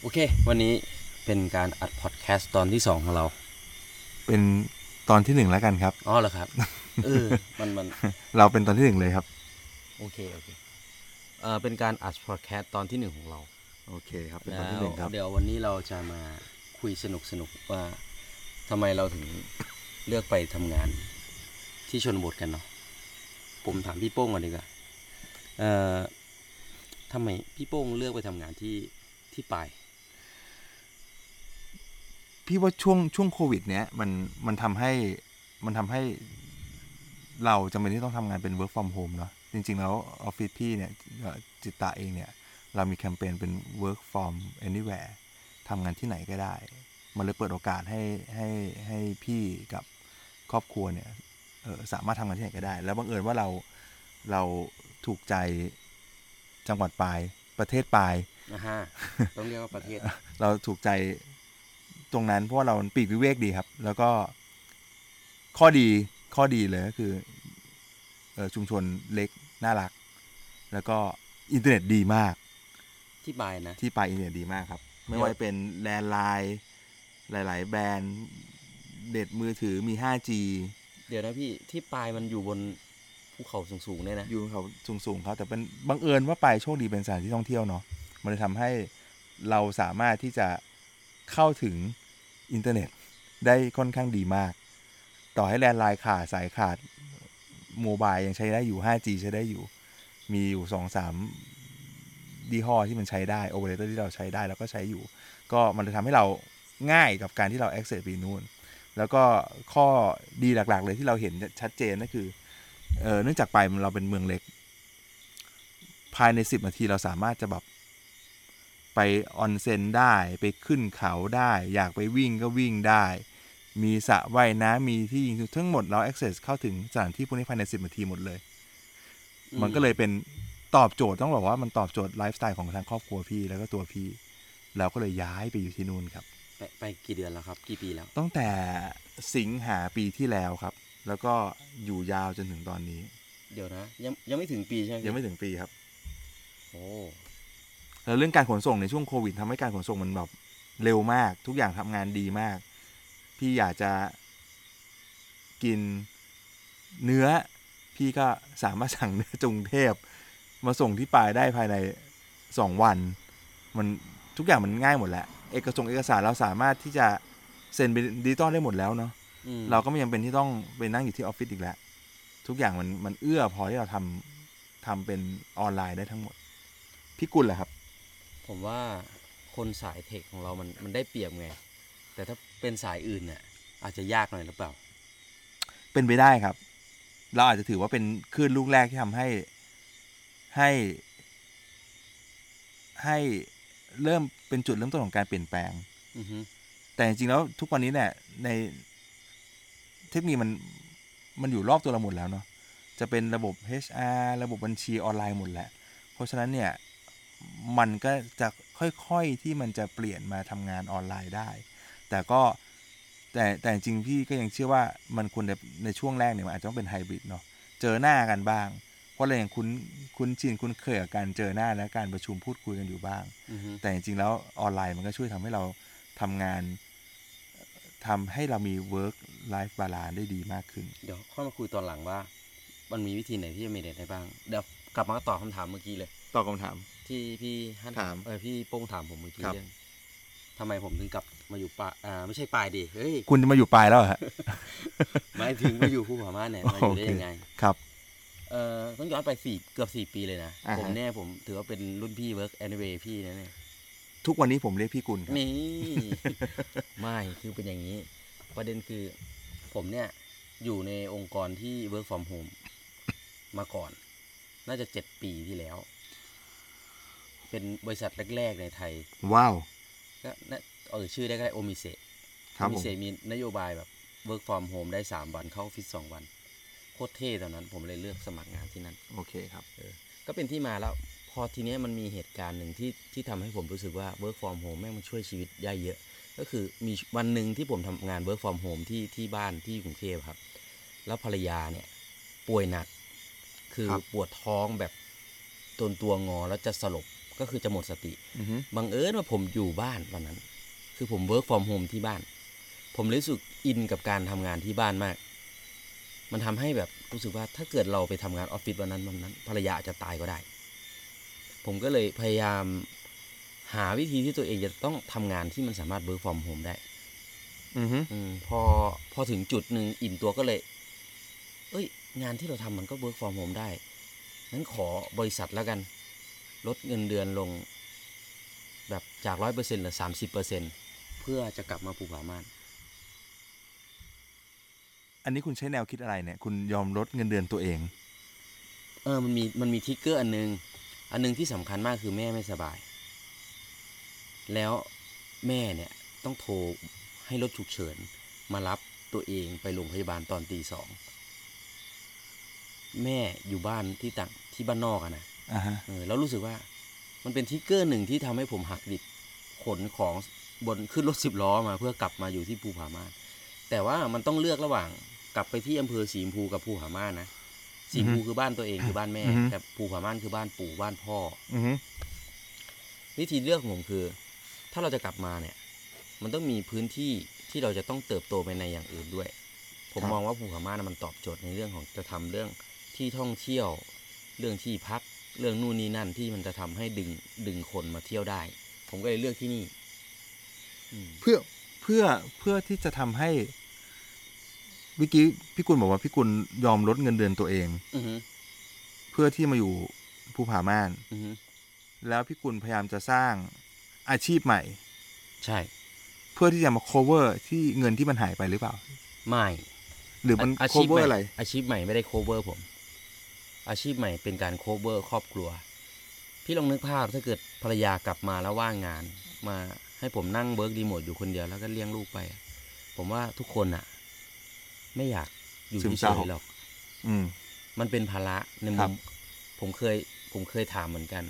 โอเค วันนี้เป็นการอัดพอดแคสต์ตอนที่สองของเรา เป็นตอนที่หนึ่งแล้วกันครับ อ๋อเหรอครับ เออ มันมัน เราเป็นตอนที่หนึ่งเลยครับ โอเค โอเค เออเป็นการอัดพอดแคสต์ตอนที่หนึ่งของเรา โอเคครับ เป็นแล้ตอนที่วหนึ่งครับ เดี๋ยววันนี้เราจะมาคุยสนุกสนุกๆว่าทำไมเราถึงเลือกไปทำงานที่ชนบทกันเนาะ ผมถามพี่โป้งก่อนดีกว่า เอ่อทำไมพี่โป้งเลือกไปทำงานที่ที่ปาย พี่ว่าช่วงช่วงโควิด เนี้ยมันมันทำให้มันทำให้เราจำเป็นที่ต้องทำงานเป็น work from home เนาะจริง ๆ แล้วออฟฟิศพี่เนี่ยเอ่อจิตตาเองเนี่ย เรามีแคมเปญเป็น work from anywhere ทำงานที่ไหนก็ได้ มันเลยเปิดโอกาสให้ให้ให้พี่กับครอบครัวเนี่ยเอ่อสามารถทำงานที่ไหนก็ได้ แล้วบังเอิญว่าเราเราถูกใจจังหวัดปายประเทศปายนะฮะต้องเรียกว่าประเทศ เราถูกใจ ตรงนั้น เพราะว่าเราปลีกวิเวกดีครับ แล้วก็ข้อดีข้อดีเลยก็คือเอ่อชุมชนเล็กน่ารัก แล้วก็อินเทอร์เน็ตดีมาก ที่ปายนะ ที่ไปลายอินเทอร์เน็ตดีมากครับ ไม่ว่าจะเป็น landlineหลาย ๆ แบรนด์เน็ตมือถือมี 5G เดี๋ยวนะพี่ที่ปายมันอยู่บนภูเขาสูงๆเนี่ยนะอยู่เขาสูงๆเขาแต่เป็นบังเอิญว่าปายโชคดีเป็นสถานที่ท่องเที่ยวเนาะมันเลยทำให้เราสามารถที่จะ เข้าถึงอินเทอร์เน็ตได้ค่อนข้างดีมาก ต่อให้ landline ขาดสายขาด mobile ยังใช้ได้อยู่ 5G ใช้ได้อยู่ มีอยู่สองสามดีห้อที่มันใช้ได้โอเปอเรเตอร์ที่เราใช้ได้แล้วก็ใช้อยู่ ก็มันเลยทำให้เราง่ายกับการที่เรา access ไปนู่น แล้วก็ข้อดีหลักๆ เลยที่เราเห็นชัดเจนก็คือเออนื่องจากไปเราเป็นเมืองเล็ก ภายในสิบนาทีเราสามารถจะแบบ ไปออนเซ็นได้ไปขึ้นเขาได้ อยากไปวิ่งก็วิ่งได้ มีสระว่ายน้ำมีที่ยิงทั้งหมดเรา access เข้าถึงสถานที่พวกนี้ภายในสิบนาทีหมดเลย มันก็เลยเป็นตอบโจทย์ต้องบอกว่ามันตอบโจทย์ไลฟ์สไตล์ของทางครอบครัวพี่แล้วก็ตัวพี่เราก็เลยย้ายไปอยู่ที่นู่นครับ ไปไปกี่เดือนแล้วครับ กี่ปีแล้ว ตั้งแต่สิงหาปีที่แล้วครับ แล้วก็อยู่ยาวจนถึงตอนนี้ เดี๋ยวนะ ยังยังไม่ถึงปีใช่ไหมยังไม่ถึงปีครับ โอ้ แล้วเรื่องการขนส่งในช่วงโควิดทำให้การขนส่งมันแบบเร็วมาก ทุกอย่างทำงานดีมาก พี่อยากจะกินเนื้อ พี่ก็สามารถสั่งเนื้อจกรุงเทพ มาส่งที่ปลายได้ภายในสองวัน มันทุกอย่างมันง่ายหมดแล้ว เอกสงเอกสารเราสามารถที่จะเซ็นเป็นดิจิตอลได้หมดแล้วเนาะอืมเราก็ไม่จำเป็นที่ต้องไปนั่งอยู่ที่ออฟฟิศอีกแล้ว ทุกอย่างมันมันเอื้อพอที่เราทำทำเป็นออนไลน์ได้ทั้งหมดพี่กุลแหละครับ ผมว่าคนสายเทคของเรามันมันได้เปรียบไง แต่ถ้าเป็นสายอื่นเนี่ยอาจจะยากหน่อยหรือเปล่า เป็นไปได้ครับ เราอาจจะถือว่าเป็นคลื่นลูกแรกที่ทำให้ให้ ให้เริ่มเป็นจุดเริ่มต้นของการเปลี่ยนแปลงอือฮึแต่จริงๆแล้วทุกวันนี้เนี่ยในเทคโนโลยีมันมันอยู่รอบตัวเราหมดแล้วเนาะจะเป็นระบบ HR ระบบบัญชีออนไลน์หมดแหละ เพราะฉะนั้นเนี่ย มันก็จะค่อยๆที่มันจะเปลี่ยนมาทำงานออนไลน์ได้ แต่ก็แต่แต่จริงๆพี่ก็ยังเชื่อว่ามันควรในในช่วงแรกเนี่ยมันอาจจะต้องเป็นไฮบริดเนาะเจอหน้ากันบ้าง เพราะเรายังคุ้นคุ้นชินคุ้นเคยกับการเจอหน้าและการประชุมพูดคุยกันอยู่บ้างอือฮึแต่จริงๆแล้วออนไลน์มันก็ช่วยทำให้เราทำงานทำให้เรามี work life balance ได้ดีมากขึ้น เดี๋ยวค่อยมาคุยตอนหลังว่า มันมีวิธีไหนที่จะเมเดตได้บ้าง เดี๋ยวกลับมาตอบคำถามเมื่อกี้เลย ตอบคำถาม ที่พี่ฮั่นถามเออพี่โป้งถามผมเมื่อกี้ครับ เรื่องทำไมผมถึงกลับมาอยู่ปายอ่าไม่ใช่ปลายดิเฮ้ยคุณจะมาอยู่ปลายแล้วเหรอฮะ หมายถึงมาอยู่ภูผาม่านเนี่ยมาอยู่ได้โอเค ยังไง ครับ เอ่อต้องย้อนไปสี่เกือบสี่ปีเลยนะ อ่าฮะ ผมเนี่ยผมถือว่าเป็นรุ่นพี่ work anyway พี่นะเนี่ยทุกวันนี้ผมเรียกพี่กุลครับ นี่ ไม่คือเป็นอย่างนี้ ประเด็นคือผมเนี่ยอยู่ในองค์กรที่ work from home มาก่อน น่าจะเจ็ดปีที่แล้ว เป็นบริษัทแรกๆในไทย ว้าว ก็น่าเออชื่อได้ก็ได้โอมิเซครับโอมิผมเซมีนโยบายแบบ work from home ได้สามวันเข้าออฟฟิศสองวัน โคตรเท่ตอนนั้นผมเลยเลือกสมัครงานที่นั่น โอเคครับ ก็เป็นที่มาแล้ว พอทีเนี้ยมันมีเหตุการณ์หนึ่งที่ที่ทำให้ผมรู้สึกว่า work from home แม่งมันช่วยชีวิตได้เยอะ ก็คือมีวันหนึ่งที่ผมทำงาน work from home ที่ที่บ้านที่กรุงเทพครับ แล้วภรรยาเนี่ยป่วยหนัก คือครับ ปวดท้องแบบจนตัวงอแล้วจะสลบ ก็คือจะหมดสติอือฮึบังเอิญว่าผมอยู่บ้านวันนั้น คือผม work from home ที่บ้าน ผมรู้สึก in กับการทำงานที่บ้านมาก มันทำให้แบบรู้สึกว่าถ้าเกิดเราไปทำงานออฟฟิศวันนั้นวันนั้นภรรยาอาจจะตายก็ได้ ผมก็เลยพยายามหาวิธีที่ตัวเองจะต้องทำงานที่มันสามารถ work from home ได้ อือฮึอมพอพอถึงจุดหนึ่งอิ่มตัวก็เลย เอ้ย งานที่เราทำมันก็ work from home ได้งั้นขอบริษัทแล้วกัน ลดเงินเดือนลง แบบจากร้อยเปอร์เซ็นต์เหลือสามสิบเปอร์เซ็นเพื่อจะกลับมาภูผาม่านอันนี้คุณใช้แนวคิดอะไรเนี่ย คุณยอมลดเงินเดือนตัวเอง เออมันมีมันมี trigger อันนึง อันนึงที่สำคัญมากคือแม่ไม่สบาย แล้วแม่เนี่ยต้องโทรให้รถฉุกเฉินมารับตัวเองไปโรงพยาบาลตอนตีสองแม่อยู่บ้านที่ต่างที่บ้านนอกอะนะ อ่าฮะเออแล้วรู้สึกว่า มันเป็น trigger หนึ่งที่ทำให้ผมหักดิบขนของบนขึ้นรถสิบล้อมา เพื่อกลับมาอยู่ที่ภูผาม่านแต่ว่ามันต้องเลือกระหว่างกลับไปที่อำเภอสีชมพูกับภูผาม่านนะสีชมพูคือบ้านตัวเองคือบ้านแม่แต่ภูผาม่านคือบ้านปู่บ้านพ่อ อือฮึวิธีเลือกของผมคือ ถ้าเราจะกลับมาเนี่ย มันต้องมีพื้นที่ที่เราจะต้องเติบโตไปในอย่างอื่นด้วย ผมมองว่าภูผาม่านนะมันตอบโจทย์ในเรื่องของจะทำเรื่องที่ท่องเที่ยว เรื่องที่พัก เรื่องนู่นนี่นั่นที่มันจะทำให้ดึงดึงคนมาเที่ยวได้ ผมก็เลยเลือกที่นี่อืมเพื่อเพื่อเพื่อที่จะทำให้เมื่อกี้พี่กุลบอกว่าพี่กุลยอมลดเงินเดือนตัวเองอือฮึเพื่อที่มาอยู่ภูผาม่านอือฮึแล้วพี่กุลพยายามจะสร้างอาชีพใหม่ ใช่ เพื่อที่จะมา cover ที่เงินที่มันหายไปหรือเปล่า ไม่ หรือมันอาชีพให cover ม่อะไรอาชีพใหม่ไม่ได้ cover ผม อาชีพใหม่เป็นการ cover ครอบครัว พี่ลองนึกภาพถ้าเกิดภรรยากลับมาแล้วว่างงาน มาให้ผมนั่ง work remote อยู่คนเดียวแล้วก็เลี้ยงลูกไปอะผมว่าทุกคนอะไม่อยากอยู่ซึมเฉเศร้าเฉยๆหรอกอืมมันเป็นภาระในคมุรับมผมเคย ผมเคยถามเหมือนกัน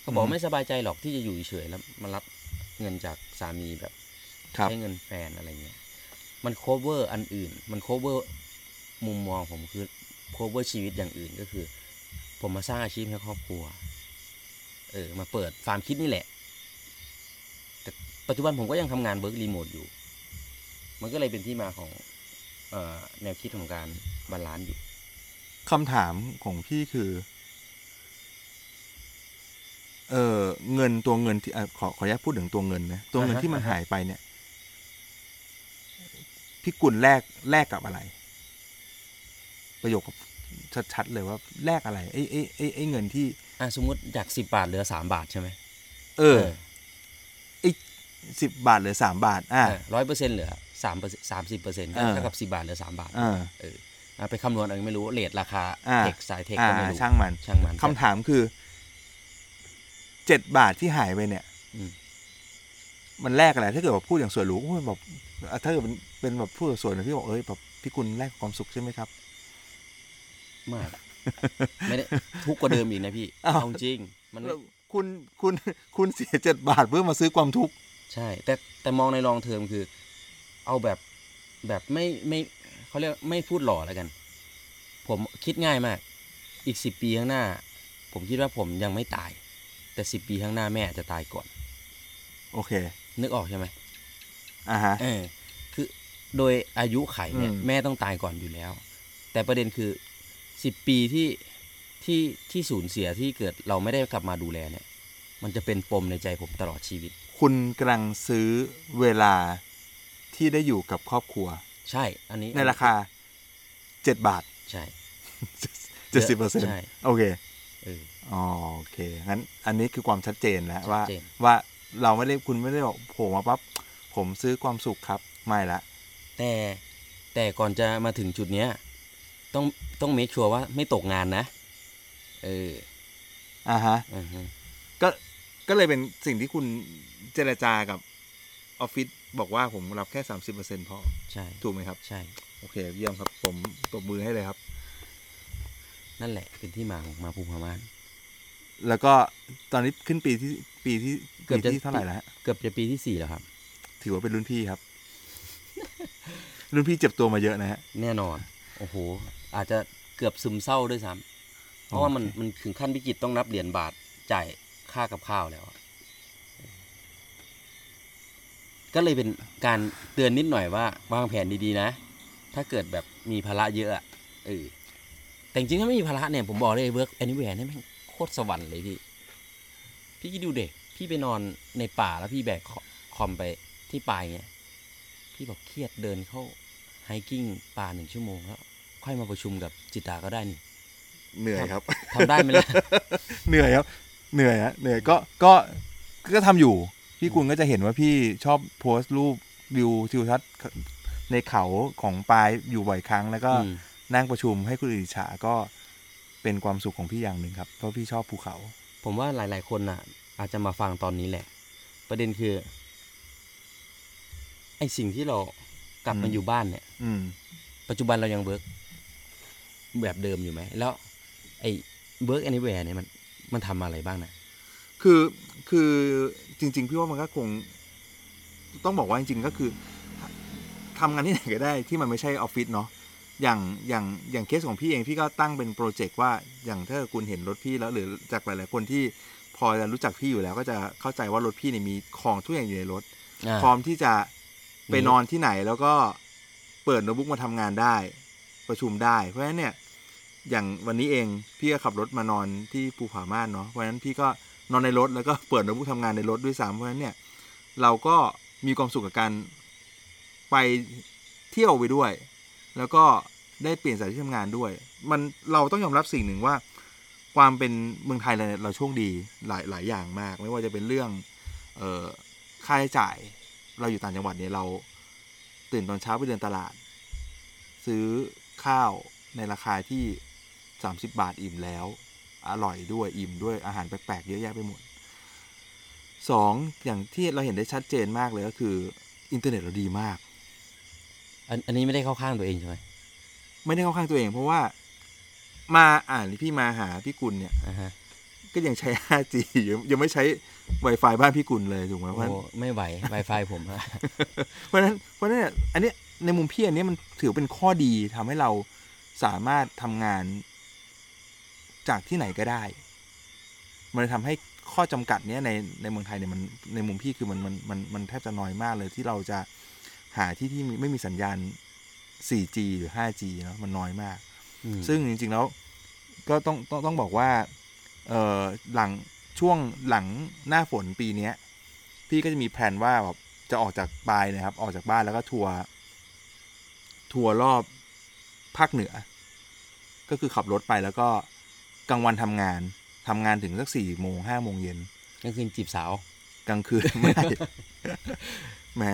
เขาบอกอืมไม่สบายใจหรอกที่จะอยู่เฉยๆแล้วมารับเงินจากสามีแบบครับใช้เงินแฟนอะไรเงี้ย มัน cover อันอื่น มัน cover มุมมองผมคือ cover ชีวิตอย่างอื่นก็คือ ผมมาสร้างอาชีพให้ครอบครัว เออ มาเปิดฟาร์มคิดนี่แหละ แต่ปัจจุบันผมก็ยังทำงาน work remote อยู่ มันก็เลยเป็นที่มาของออแนวคิดของการ balance อยู่คำถามของพี่คือ เออเงินตัวเงินที่ขอขออนุญาตพูดถึงตัวเงินนะ ตัวเงินที่มันหายไปเนี่ย พี่กุลแลกแลกกับอะไร ประโยค ชัดๆเลยว่าแลกอะไรไอ้ไอ้ไอ้ไอ้เงินที่อะสมมติจากสิบบาทเหลือสามบาทใช่ไหมเออสิบบาทเหรือสามบาท อ่าร้อยเปอร์เซ็นต์เหลือสามเปอร์สามสิบเปอร์เซ็นต์อ่าเท่ากับสิบบาทเหลือสามบาทอ่าเอออะไปคำนวณเองไม่รู้เลทราคาอ่าเทคสายเทคอ่าก็ไม่รู้ช่างมันช่างมันคำถามคือเจ็ดบาทที่หายไปเนี่ยอืมมันแลกอะไรถ้าเกิดแบบพูดอย่างสวยหรูก็พูดแบบอะถ้าเกิดเป็นเป็นแบบพูดสวยนะพี่บอกเอ้ยแบบพี่กุลแลกกับความสุขใช่ไหมครับ มาก ไม่ได้ทุกข์กว่าเดิมอีกนะพี่อ้าว เอาจริง มันไม่แล้วคุณคุณคุณเสียเจ็ดบาทเพื่อมาซื้อความทุกข์ ใช่ แต่แต่มองในลองเทอมคือ เอาแบบแบบไม่ไม่เขาเรียกไม่พูดหล่อแล้วกัน ผมคิดง่ายมาก อีกสิบปีข้างหน้า ผมคิดว่าผมยังไม่ตาย แต่สิบปีข้างหน้าแม่อาจจะตายก่อน โอเคนึกออกใช่ไหม อ่าฮะ เออคือโดยอายุไขเนี่ยอืม แม่ต้องตายก่อนอยู่แล้ว แต่ประเด็นคือ สิบปีที่ที่ที่สูญเสียที่เกิดเราไม่ได้กลับมาดูแลเนี่ย มันจะเป็นปมในใจผมตลอดชีวิต คุณกำลังซื้อเวลาที่ได้อยู่กับครอบครัว ใช่ อันนี้ในราคาเจ็ดบาท ใช่เจ็ดสิบเปอร์เซ็นต์ใช่โอเคเอออ๋อโอเคงั้นอันนี้คือความชัดเจนแล้วชัดว่าเจนว่าเราไม่ได้คุณไม่ได้บอกโผล่มาปั๊บผมซื้อความสุขครับไม่ละแต่แต่ก่อนจะมาถึงจุดเนี้ย ต้องต้อง make sure ว่าไม่ตกงานนะ เอออ่าฮะอือฮึก็ก็เลยเป็นสิ่งที่คุณเจรจากับออฟฟิศบอกว่าผมรับแค่สามสิบเปอร์เซ็นพอ ใช่ ถูกไหมครับ ใช่ โอเค เยี่ยมครับ ผมตบมือให้เลยครับ นั่นแหละเป็นที่มาของมาภูพม่านแล้วก็ตอนนี้ขึ้นปีที่ปีที่เกือบปีจะที่เท่าไหร่แล้วฮะเกือบจะปีที่สี่แล้วครับ ถือว่าเป็นรุ่นพี่ครับ รุ่นพี่เจ็บตัวมาเยอะนะฮะ แน่นอน โอ้โห อาจจะเกือบซึมเศร้าด้วยซ้ำเพราะว่ามันมันถึงขั้นวิกฤตต้องนับเหรียญบาทจ่ายค่ากับข้าวแล้วอะก็เลยเป็นการเตือนนิดหน่อยว่าวางแผนดีๆนะ ถ้าเกิดแบบมีภาระเยอะอะเออแต่จริงๆถ้าไม่มีภาระเนี่ยผมบอกเลย work anywhere นี่แม่งโคตรสวรรค์เลยพี่พี่คิดดูเด็กพี่ไปนอนในป่าแล้วพี่แบกคอคอมไปที่ป่าอย่างเงี้ยพี่บอกเครียดเดินเข้า hiking ป่าหนึ่งชั่วโมงแล้ว ค่อยมาประชุมกับจิตาก็ได้นี่เหนื่อยครับทำได้ไหมล่ะเหนื่อยครับ เหนื่อยฮะเหนื่อยก็ก็ก็ทำอยู่ พี่กุลก็จะเห็นว่าพี่ชอบโพสต์รูปวิวทิวทัศน์ในเขาของปลายอยู่บ่อยครั้ง แล้วก็อืมนั่งประชุมให้คนอื่นอิจฉาก็เป็นความสุขของพี่อย่างหนึ่งครับ เพราะพี่ชอบภูเขา ผมว่าหลาย ๆ คนน่ะ อาจจะมาฟังตอนนี้แหละ ประเด็นคือไอสิ่งที่เรากลับมาอืมอยู่บ้านเนี่ย อืมปัจจุบันเรายัง work แบบเดิมอยู่ไหม แล้วไอ้ work anywhere เนี่ยมันมันทำอะไรบ้างนะคือคือจริง ๆ พี่ว่ามันก็คง ต้องบอกว่าจริง ๆ ก็คือทำงานที่ไหนก็ได้ที่มันไม่ใช่ออฟฟิศเนาะอย่างอย่างอย่างเคสของพี่เองพี่ก็ตั้งเป็นโปรเจกต์ว่าอย่างถ้าคุณเห็นรถพี่แล้วหรือจากหลายๆคนที่พอจะรู้จักพี่อยู่แล้ว ก็จะเข้าใจว่ารถพี่เนี่ยมีของทุกอย่างอยู่ในรถอ่าพร้อมที่จะไปมีนอนที่ไหนแล้วก็เปิดโน้ตบุ๊กมาทำงานได้ ประชุมได้ เพราะฉะนั้นเนี่ยอย่างวันนี้เองพี่ก็ขับรถมานอนที่ภูผาม่านเนาะเพราะฉะนั้นพี่ก็นอนในรถแล้วก็เปิดโน้ตบุ๊กทำงานในรถด้วยซ้ำเพราะฉะนั้นเนี่ยเราก็มีความสุขกับการไปเที่ยวไปด้วย แล้วก็ได้เปลี่ยนสถานที่ทำงานด้วย มันเราต้องยอมรับสิ่งหนึ่งว่า ความเป็นเมืองไทยเราเนี่ยเราโชคดีหลายหลายอย่างมาก ไม่ว่าจะเป็นเรื่องเอ่อค่าใช้จ่าย เราอยู่ต่างจังหวัดเนี่ยเราตื่นตอนเช้าไปเดินตลาด ซื้อ ข้าวในราคาที่ 30 บาทอิ่มแล้ว อร่อยด้วยอิ่มด้วยอาหารแปลกๆเยอะแยะไปหมดสองอย่างที่เราเห็นได้ชัดเจนมากเลยก็คืออินเทอร์เน็ตเราดีมาก อันอันนี้ไม่ได้เข้าข้างตัวเองใช่ไหมไม่ได้เข้าข้างตัวเอง เพราะว่ามาอ่านพี่มาหาพี่กุลเนี่ย อ่าฮะก็ยังใช้ 5G อยู่ยังไม่ใช้ Wi-Fi บ้านพี่กุลเลยถูกไหมโอ้เพราะฉะโหนั้นไม่ไหว Wi-Fi ผมอะเพราะฉะนั้นเพราะฉะนั้นเนี่ยอันเนี้ย ในมุมพี่อันเนี้ยมันถือเป็นข้อดีทำให้เราสามารถทำงานจากที่ไหนก็ได้ มันเลยทำให้ข้อจำกัดเนี้ยในในเมืองไทยเนี่ยมันในมุมพี่คือมันมันมันมันแทบจะน้อยมากเลยที่เราจะหาที่ที่มีไม่มีสัญญาณ 4G หรือ 5G เนาะมันน้อยมากอืมซึ่งจริง ๆ แล้วก็ต้องต้องต้องบอกว่าเออหลังช่วงหลังหน้าฝนปีเนี้ย พี่ก็จะมีแผนว่าแบบจะออกจากปลายนะครับ ออกจากบ้านแล้วก็ทัวร์ ทัวร์รอบภาคเหนือ ก็คือขับรถไปแล้วก็กลางวันทำงานทำงานถึงสักสี่โมงห้าโมงเย็นกลางคืนจีบสาว กลางคืนไม่ได้แหม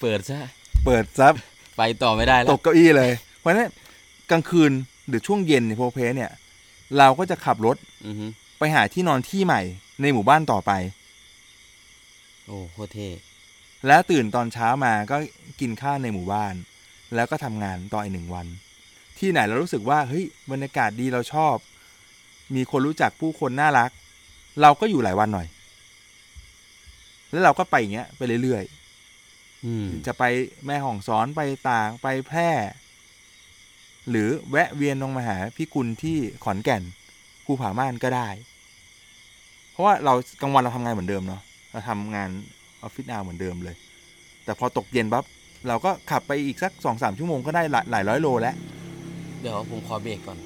เปิดซะเปิดซับไปต่อไม่ได้แล้ตวกเก้าอี้เลย เพราะฉะนั้นกลางคืนหรือช่วงเย็นในโพเพเนี่ย เราก็จะขับรถอือฮึไปหาที่นอนที่ใหม่ในหมู่บ้านต่อไป โอ้โคตรเท่แล้วตื่นตอนเช้ามาก็กินข้าวในหมู่บ้าน แล้วก็ทำงานต่ออีกหนึ่งวัน ที่ไหนเรารู้สึกว่าเฮ้ยบรรยากาศดีเราชอบ มีคนรู้จักผู้คนน่ารัก เราก็อยู่หลายวันหน่อย แล้วเราก็ไปอย่างเงี้ยไปเรื่อยอืมๆจะไปแม่ห้องสอนไปต่างไปแพร่ หรือแวะเวียนลงมาหาพี่กุลที่ขอนแก่นภูผาม่านก็ได้ เพราะว่าเรากลางวันเราทำงานเหมือนเดิมเนาะเราทำงานออฟฟิศอาเหมือนเดิมเลย แต่พอตกเย็นปั๊บ เราก็ขับไปอีกสักสองสามชั่วโมงก็ได้หลายหลายร้อยโลแล้ว เดี๋ยวผมขอเบรกก่อน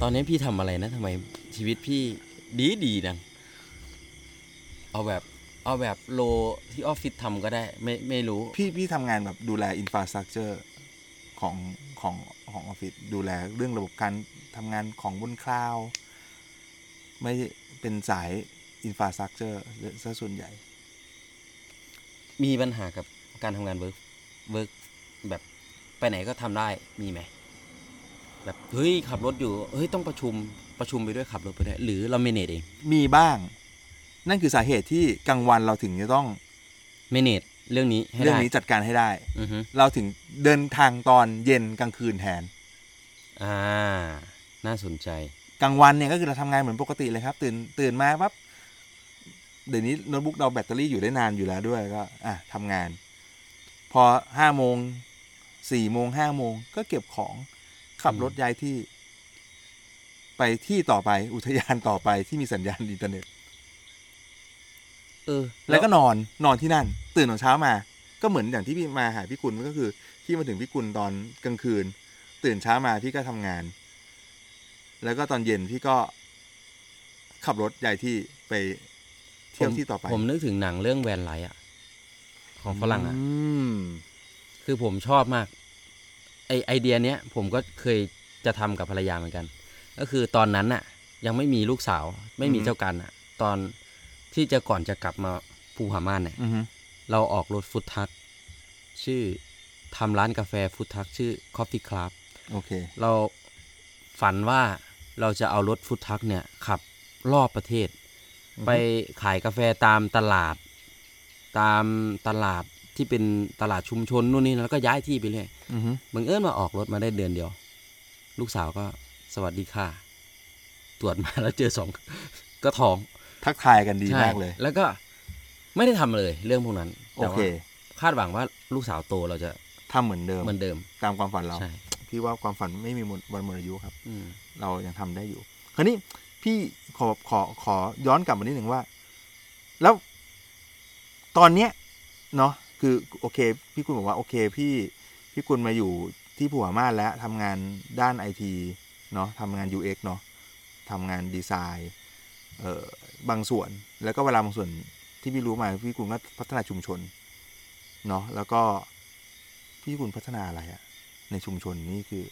ตอนนี้พี่ทำอะไรนะทำไมชีวิตพี่ดีดีดังเอาแบบเอาแบบ role ที่ออฟฟิศทำก็ได้ ไม่ไม่รู้ พี่พี่ทำงานแบบดูแล infrastructure ของของของออฟฟิศดูแลเรื่องระบบการทำงานของบนคลาวด์ไม่เป็นสาย infrastructure ซะส่วนใหญ่ มีปัญหากับการทำงาน work workแบบไปไหนก็ทำได้มีไหมแบบเฮ้ยขับรถอยู่เฮ้ยต้องประชุมประชุมไปด้วยขับรถไปด้วยหรือเราเมเนจเองมีบ้าง นั่นคือสาเหตุที่กลางวันเราถึงจะต้องเมเนจเรื่องนี้ให้เรื่องได้นี้จัดการให้ได้อือฮึเราถึงเดินทางตอนเย็นกลางคืนแทนอ่า น่าสนใจกลางวันเนี่ยก็คือเราทำงานเหมือนปกติเลยครับ ตื่นตื่นมาปั๊บเดี๋ยวนี้โน้ตบุ๊กเราแบตเตอรี่อยู่ได้นานอยู่แล้วด้วยก็ อะทำงาน พอห้าโมงสี่โมงห้าโมงก็เก็บของขับรถย้ายที่ ไปที่ต่อไปอุทยานต่อไปที่มีสัญญาณอินเทอร์เน็ต เออ แล้วก็นอนนอนที่นั่น ตื่นตอนเช้ามา ก็เหมือนอย่างที่พี่มาหาพี่กุลก็คือพี่มาถึงพี่กุลตอนกลางคืน ตื่นเช้ามาพี่ก็ทำงาน แล้วก็ตอนเย็นพี่ก็ ขับรถย้ายที่ไปเที่ยวที่ต่อไป ผมนึกถึงหนังเรื่องแวนไลท์อะ ของฝรั่งอะอืมคือผมชอบมาก ไอไอเดียเนี้ยผมก็เคยจะทำกับภรรยาเหมือนกัน ก็คือตอนนั้นน่ะ ยังไม่มีลูกสาว ไม่มีเจ้ากันอะ ตอนที่จะก่อนจะกลับมาภูผาม่านเนี่ยอือฮึเราออกรถฟุตทัก ชื่อทำร้านกาแฟฟุตทัก ชื่อ Coffee Club โอเค เราฝันว่าเราจะเอารถฟุตทักเนี่ยขับรอบประเทศอือฮึไปขายกาแฟตามตลาด ตามตลาดที่เป็นตลาดชุมชนนู่นนี่แล้วก็ย้ายที่ไปเรื่อยอือฮึบังเอิญมาออกรถมาได้เดือนเดียว ลูกสาวก็สวัสดีค่ะ ตรวจมาแล้วเจอสอง ก็ท้องทักทายกันดีใช่มากเลย แล้วก็ไม่ได้ทำเลยเรื่องพวกนั้นโอแต่เคว่าคาดหวังว่าลูกสาวโตเราจะทำเหมือนเดิมเหมือนเดิมตามความฝันเรา ใช่พี่ว่าความฝันไม่มีหมดวันหมดอายุครับ อืมเรายังทำได้อยู่ คราวนี้พี่ขอขอขอย้อนกลับมานิดหนึ่งว่า แล้ว ตอนเนี้ยเนาะคือโอเค พี่กุลบอกว่าโอเคพี่พี่กุลมาอยู่ที่ผัวม่านแล้วทำงานด้านไอทีเนาะทำงาน UX เนาะทำงานดีไซน์เอ่อบางส่วนแล้วก็เวลาบางส่วนที่พี่รู้มาพี่กุลก็พัฒนาชุมชนเนาะแล้วก็พี่กุลพัฒนาอะไรอะในชุมชนนี่คือ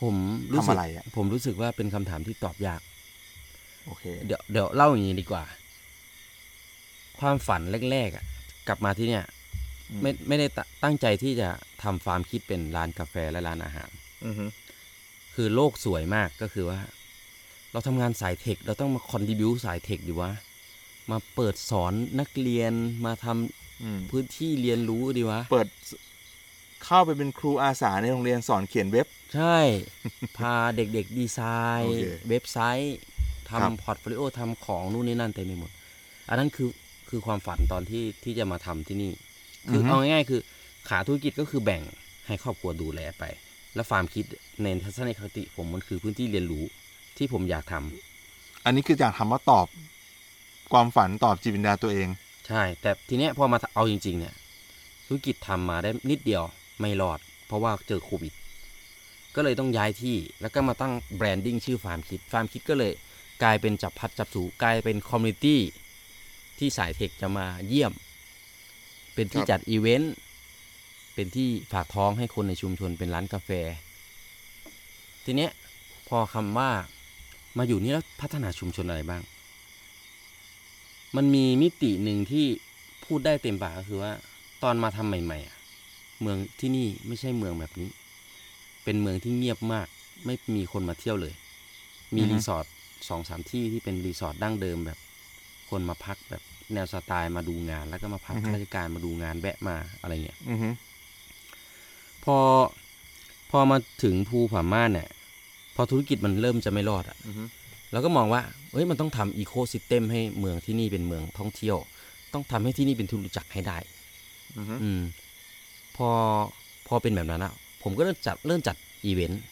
ผมรู้ทำสึกอะไรอะ ผมรู้สึกว่าเป็นคำถามที่ตอบยาก โอเค เดี๋ยวเดี๋ยวเล่าอย่างนี้ดีกว่า ความฝันแรกๆอะ กลับมาที่เนี่ยอืมไม่ไม่ได้ตตั้งใจที่จะทำฟาร์มคิดเป็นร้านกาแฟและร้านอาหารอือฮึคือโลกสวยมากก็คือว่า เราทำงานสายเทค เราต้องมาคอนดิบิวสายเทคดีวะ มาเปิดสอนนักเรียนมาทำอืมพื้นที่เรียนรู้ดีวะ เปิดสเข้าไปเป็นครูอาสาในโรงเรียนสอนเขียนเว็บ ใช่ พาเด็กๆดีไซโอน์เคเว็บไซต์ครับทำ portfolio ทำของนู่นนี่นั่นเต็มไปหมด อันนั้นคือ คือความฝันตอนที่ที่จะมาทำที่นี่ คือเอาง่ายๆคือขาธุรกิจก็คือแบ่งให้ครอบครัวดูแลไป แล้วฟาร์มคิดในทัศนคติผมมันคือพื้นที่เรียนรู้ที่ผมอยากทำอันนี้คืออยากทำว่าตอบ ความฝันตอบจิตวิญญาณตัวเอง ใช่ แต่ทีเนี้ยพอมาเอาจริง ๆ เนี่ย ธุรกิจทำมาได้นิดเดียวไม่รอด เพราะว่าเจอโควิดก็เลยต้องย้ายที่แล้วก็มาตั้ง branding ชื่อฟาร์มคิดฟาร์มคิดก็เลยกลายเป็นจับพลัดจับผลูกลายเป็น community ที่สาย tech จะมาเยี่ยม เป็นที่ครับจัดอีเวนต์เป็นที่ฝากท้องให้คนในชุมชนเป็นร้านกาแฟ ทีเนี้ยพอคำว่ามาอยู่นี่แล้วพัฒนาชุมชนอะไรบ้าง มันมีมิติหนึ่งที่พูดได้เต็มปากก็คือว่า ตอนมาทำใหม่ๆอะเมืองที่นี่ไม่ใช่เมืองแบบนี้ เป็นเมืองที่เงียบมาก ไม่มีคนมาเที่ยวเลย มีอือฮึรีสอร์ทสองสามที่ที่เป็นรีสอร์ทดั้งเดิมแบบ คนมาพักแบบ แนวสไตล์มาดูงาน แล้วก็มาพักข้าราชการมาดูงานแวะมาอะไรเงี้ย อือฮึพอพอมาถึงภูผาม่านเนี่ย พอธุรกิจมันเริ่มจะไม่รอดอะอือฮึเราก็มองว่าเฮ้ยมันต้องทำ ecosystem ให้เมืองที่นี่เป็นเมืองท่องเที่ยว ต้องทำให้ที่นี่เป็นที่รู้จักให้ได้ อือฮึอืม พอพอเป็นแบบนั้นอะผมก็เริ่มจัดเริ่มจัดอีเวนต์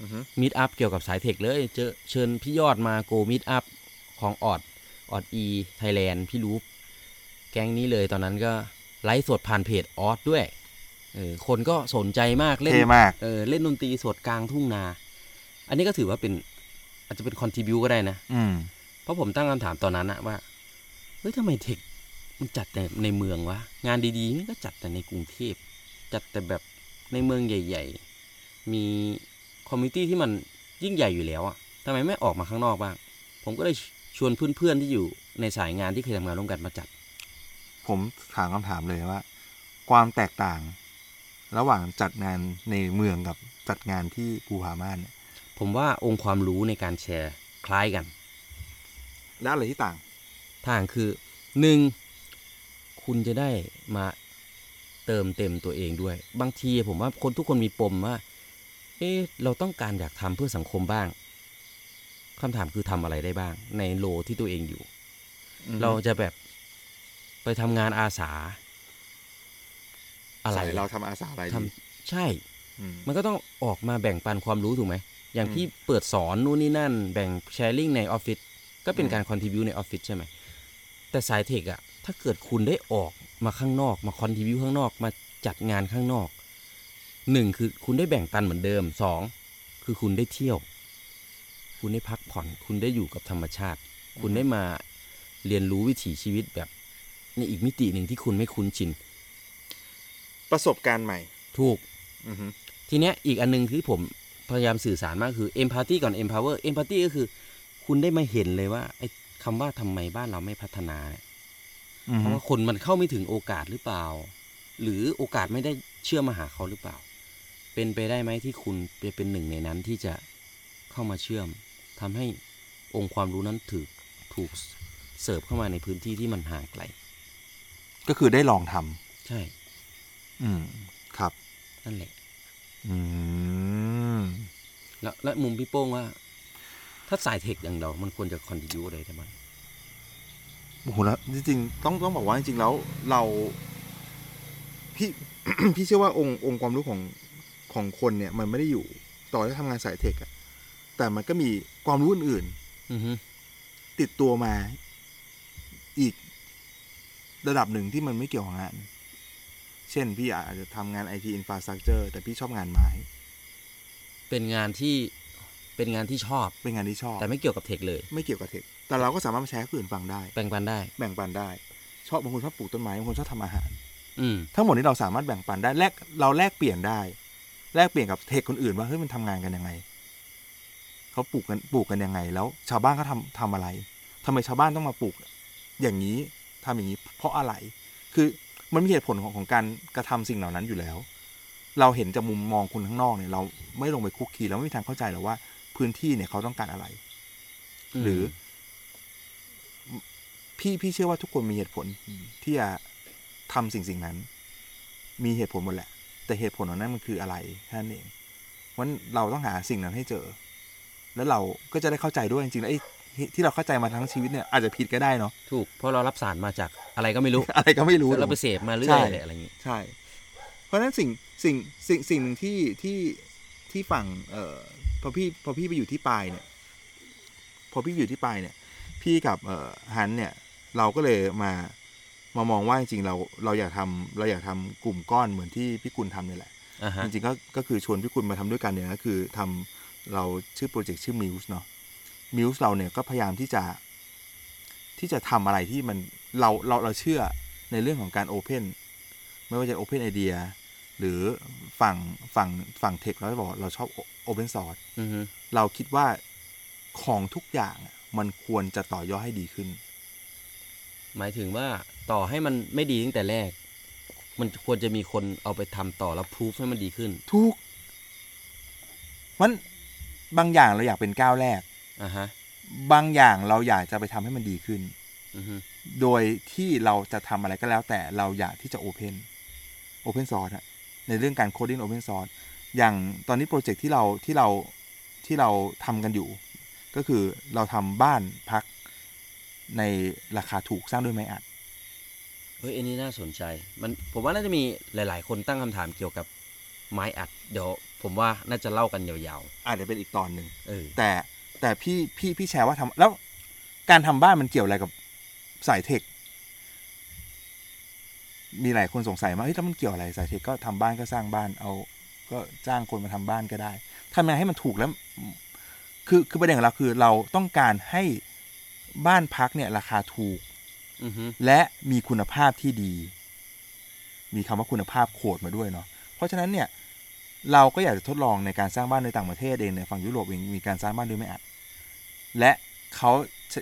อือฮึ meetup เกี่ยวกับสาย tech เลยเจอเชิญพี่ยอดมา Go meetup ของ Odd Odd-e Thailand พี่รูฟแก๊งนี้เลยตอนนั้นก็ไลฟ์สดผ่านเพจออดด้วยเออคนก็สนใจมากเล่นเท่มากเออเล่นดนตรีสดกลางทุ่งนา อันนี้ก็ถือว่าเป็น อาจจะเป็นคอนทิบิวก็ได้นะอืมเพราะผมตั้งคำถามตอนนั้นอะว่าเฮ้ยทำไมเทคมันจัดแต่ในเมืองวะ งานดีๆมันก็จัดแต่ในกรุงเทพ จัดแต่แบบในเมืองใหญ่ ๆ มีคอมมิตี้ที่มันยิ่งใหญ่อยู่แล้วอะทำไมไม่ออกมาข้างนอกบ้าง ผมก็เลย ชวนเพื่อนๆที่อยู่ในสายงานที่เคยทำงานร่วมกันมาจัด ผมถามคำถามเลยว่า ความแตกต่าง ระหว่างจัดงานในเมืองกับจัดงานที่ภูผาม่านเนี่ยผมว่าองค์ความรู้ในการแชร์คล้ายกัน แล้วอะไรที่ต่าง ทางคือหนึ่งคุณจะได้มาเติมเต็มตัวเองด้วย บางทีผมว่าคนทุกคนมีปมว่า เอ๊ะเราต้องการอยากทำเพื่อสังคมบ้าง คำถามคือทำอะไรได้บ้าง ใน role ที่ตัวเองอยู่ เราจะแบบไปทำงานอาสา อะไรใส่เราทำอาสาอะไรทำดีใช่อืมมันก็ต้องออกมาแบ่งปันความรู้ถูกไหม อย่างพี่เปิดสอนนู่นนี่นั่น แบ่ง sharing ในออฟฟิศก็เป็นอืมการ contribute ในออฟฟิศใช่ไหม แต่สาย tech อะถ้าเกิดคุณได้ออกมาข้างนอก มา contribute ข้างนอกมาจัดงานข้างนอกหนึ่งคือคุณได้แบ่งปันเหมือนเดิมสองคือคุณได้เที่ยว คุณได้พักผ่อน คุณได้อยู่กับธรรมชาติ คุณได้มาเรียนรู้วิถีชีวิตแบบในอีกมิติหนึ่งที่คุณไม่คุ้นชิน ประสบการณ์ใหม่ ถูกอือฮึทีเนี้ยอีกอันหนึงที่ผมพยายามสื่อสารมากคือ empathy ก่อน empower empathy ก็คือ คุณได้มาเห็นเลยว่าไอ้คำว่าทำไมบ้านเราไม่พัฒนาเนี่ยอือเพฮึราะว่าคนมันเข้าไม่ถึงโอกาสหรือเปล่า หรือโอกาสไม่ได้เชื่อมาหาเขาหรือเปล่า เป็นไปได้ไหมที่คุณไปเป็นหนึ่งในนั้นที่จะเข้ามาเชื่อม ทำให้องค์ความรู้นั้นถูกถูกเสิร์ฟเข้ามาในพื้นที่ที่มันห่างไกล ก็คือได้ลองทำใช่ อืมครับ นั่นแหละ อืมแล้วแล้วมุมพี่โป้งว่า ถ้าสายเทคอย่างเรา มันควรจะคอนดิวอะไรได้บ้างโอ้โหแล้วจริงๆต้องต้องบอกว่าจริงๆแล้วเราพี่พี่เชื่อว่าองค์องค์ความรู้ของของคนเนี่ย มันไม่ได้อยู่ต่อให้ทำงานสายเทคอะ แต่มันก็มีความรู้อื่นอือฮึๆติดตัวมาอีกระดับหนึ่งที่มันไม่เกี่ยวกับงาน เช่นพี่อาจจะทำงาน IT infrastructure แต่พี่ชอบงานไม้ เป็นงานที่เป็นงานที่ชอบ เป็นงานที่ชอบ แต่ไม่เกี่ยวกับเทคเลย ไม่เกี่ยวกับเทค แต่เราก็สามารถมาแชร์ให้คนอื่นฟังได้ แบ่งปันได้ แบ่งปันได้ ชอบบางคนชอบปลูกต้นไม้บางคนชอบทำอาหาร อืมทั้งหมดนี้เราสามารถแบ่งปันได้แลกเราแลกเปลี่ยนได้ แลกเปลี่ยนกับเทคคนอื่นว่าเฮ้ยมันทำงานกันยังไง เขาปลูกกันปลูกกันยังไง แล้ว ชาวบ้านเขาทำทำอะไรทำไมชาวบ้านต้องมาปลูก อย่างนี้ทำอย่างนี้ เพราะอะไร คือมันมีเหตุผลของของการกระทำสิ่งเหล่านั้นอยู่แล้ว เราเห็นจากมุมมองคนข้างนอกเนี่ยเราไม่ลงไปคุกคีเราไม่มีทางเข้าใจหรอกว่า พื้นที่เนี่ยเขาต้องการอะไร หรือ พี่พี่เชื่อว่าทุกคนมีเหตุผลที่จะทำสิ่งสิ่งนั้น มีเหตุผลหมดแหละ แต่เหตุผลของนั้นมันคืออะไรแค่นั้นเองเพราะฉะนั้นเราต้องหาสิ่งนั้นให้เจอ แล้วเราก็จะได้เข้าใจด้วยจริงๆแล้วไอ้ที่เราเข้าใจมาทั้งชีวิตเนี่ยอาจจะผิดก็ได้เนาะถูกเพราะเรารับสารมาจากอะไรก็ไม่รู้ อะไรก็ไม่รู้แล้วเราไปเสพมาเรื่ใช่อยเลยอะไรอย่างงี้ใช่ เพราะฉะนั้นสิ่งสิ่งสิ่งสิ่งหนึ่งที่ที่ที่ฝั่งเอ่อพอพี่พอพี่ไปอยู่ที่ปลายเนี่ย พอพี่อยู่ที่ปลายเนี่ย พี่กับเอ่อฮันเนี่ย เราก็เลยมามามองว่าจริงๆเราเราอยากทำเราอยากทำกลุ่มก้อนเหมือนที่พี่กุลทำนี่แหละอ่าฮะจริงๆก็ก็คือชวนพี่กุลมาทำด้วยกันเนี่ยก็คือทำ เราชื่อโปรเจกต์ชื่อมิวส์เนาะมิวส์เราเนี่ยก็พยายามที่จะที่จะทำอะไรที่มันเราเราเราเชื่อในเรื่องของการโอเพนไม่ว่าจะโอเพนไอเดียหรือฝั่งฝั่งฝั่งเทคเราบอกว่าเราชอบโอเพนซอร์สอือฮึเราคิดว่าของทุกอย่างอะมันควรจะต่อยอดให้ดีขึ้น หมายถึงว่าต่อให้มันไม่ดีตั้งแต่แรก มันควรจะมีคนเอาไปทำต่อแล้วพิสูจให้มันดีขึ้น ทุก มัน บางอย่างเราอยากเป็นก้าวแรก อ่าฮะบางอย่างเราอยากจะไปทำให้มันดีขึ้น อือฮึโดยที่เราจะทำอะไรก็แล้วแต่เราอยากที่จะ open open source ในเรื่องการ coding open source อย่างตอนนี้โปรเจกต์ที่เราที่เราที่เราทำกันอยู่ ก็คือเราทำบ้านพักในราคาถูกสร้างด้วยไม้อัด เฮ้ยอันนี้น่าสนใจ มันผมว่าน่าจะมีหลาย ๆ คนตั้งคำถามเกี่ยวกับไม้อัด เดี๋ยว ผมว่าน่าจะเล่ากันยาวอาจจะเป็นอีกตอนหนึ่งๆเออแต่แต่พี่พี่พี่แชร์ว่าทำแล้วการทำบ้านมันเกี่ยวอะไรกับสายเทค มีหลายคนสงสัยว่าเฮ้ยแล้วมันเกี่ยวอะไรสายเทคก็ทำบ้านก็สร้างบ้าน เอา ก็จ้างคนมาทำบ้านก็ได้ทำยังไงให้มันถูกแล้ว คือคือประเด็นของเราคือเราต้องการให้บ้านพักเนี่ย ราคาถูกอือฮึและมีคุณภาพที่ดี มีคำว่าคุณภาพโคดมาด้วยเนาะเพราะฉะนั้นเนี่ย เราก็อยากจะทดลองในการสร้างบ้านในต่างประเทศเองในฝั่งยุโรปเองมีการสร้างบ้านด้วยไม้อัด และเขา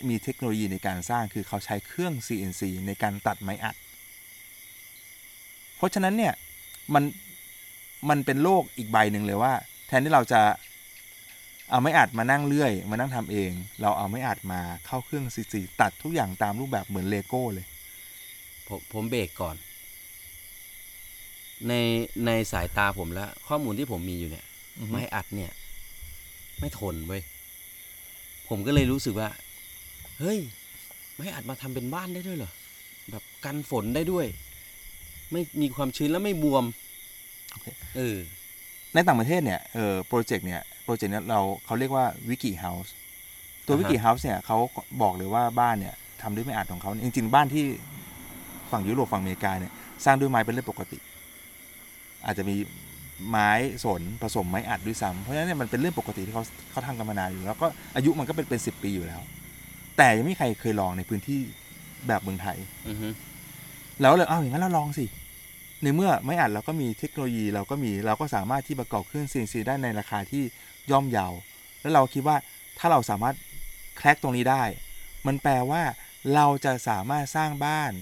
มีเทคโนโลยีในการสร้างคือเขาใช้เครื่อง CNC ในการตัดไม้อัด เพราะฉะนั้นเนี่ยมันมันเป็นโลกอีกใบหนึ่งเลยว่า แทนที่เราจะเอาไม้อัดมานั่งเลื่อย มานั่งทำเอง เราเอาไม้อัดมาเข้าเครื่อง CNC ตัดทุกอย่างตามรูปแบบเหมือนเลโก้เลย ผมผมเบรกก่อน ในในสายตาผมแล้ว ข้อมูลที่ผมมีอยู่เนี่ยอือฮึไม้อัดเนี่ย ไม่ทนเว้ยผมก็เลยรู้สึกว่า เฮ้ย ไม้อัดมาทำเป็นบ้านได้ด้วยเหรอแบบกันฝนได้ด้วย ไม่มีความชื้นแล้วไม่บวมโอเคเออในต่างประเทศเนี่ยเออโปรเจกต์เนี่ยโปรเจกต์เนี้ยเราเขาเรียกว่า WikiHouseตัวอ่าฮะวิกิเฮาส์เนี่ยเขาบอกเลยว่าบ้านเนี่ยทำด้วยไม้อัดของเขาเนี่ยจริงๆบ้านที่ฝั่งยุโรปฝั่งอเมริกาเนี่ยสร้างด้วยไม้เป็นเรื่องปกติ อาจจะมีไม้สนผสมไม้อัดด้วยซ้ำเพราะฉะนั้นเนี่ยมันเป็นเรื่องปกติที่เขาเขาทำกันมานานอยู่แล้วก็อายุมันก็เป็นเป็นสิบปีอยู่แล้ว แต่ยังไม่มีใครเคยลองในพื้นที่แบบเมืองไทย อือฮึแล้วเลยเอาอย่างนั้นเราลองสิ ในเมื่อไม่อัดเราก็มีเทคโนโลยีเราก็มีเราก็สามารถที่ประกอบเครื่อง CNC ได้ในราคาที่ย่อมเยา แล้วเราคิดว่าถ้าเราสามารถแคร็กตรงนี้ได้ มันแปลว่าเราจะสามารถสร้างบ้าน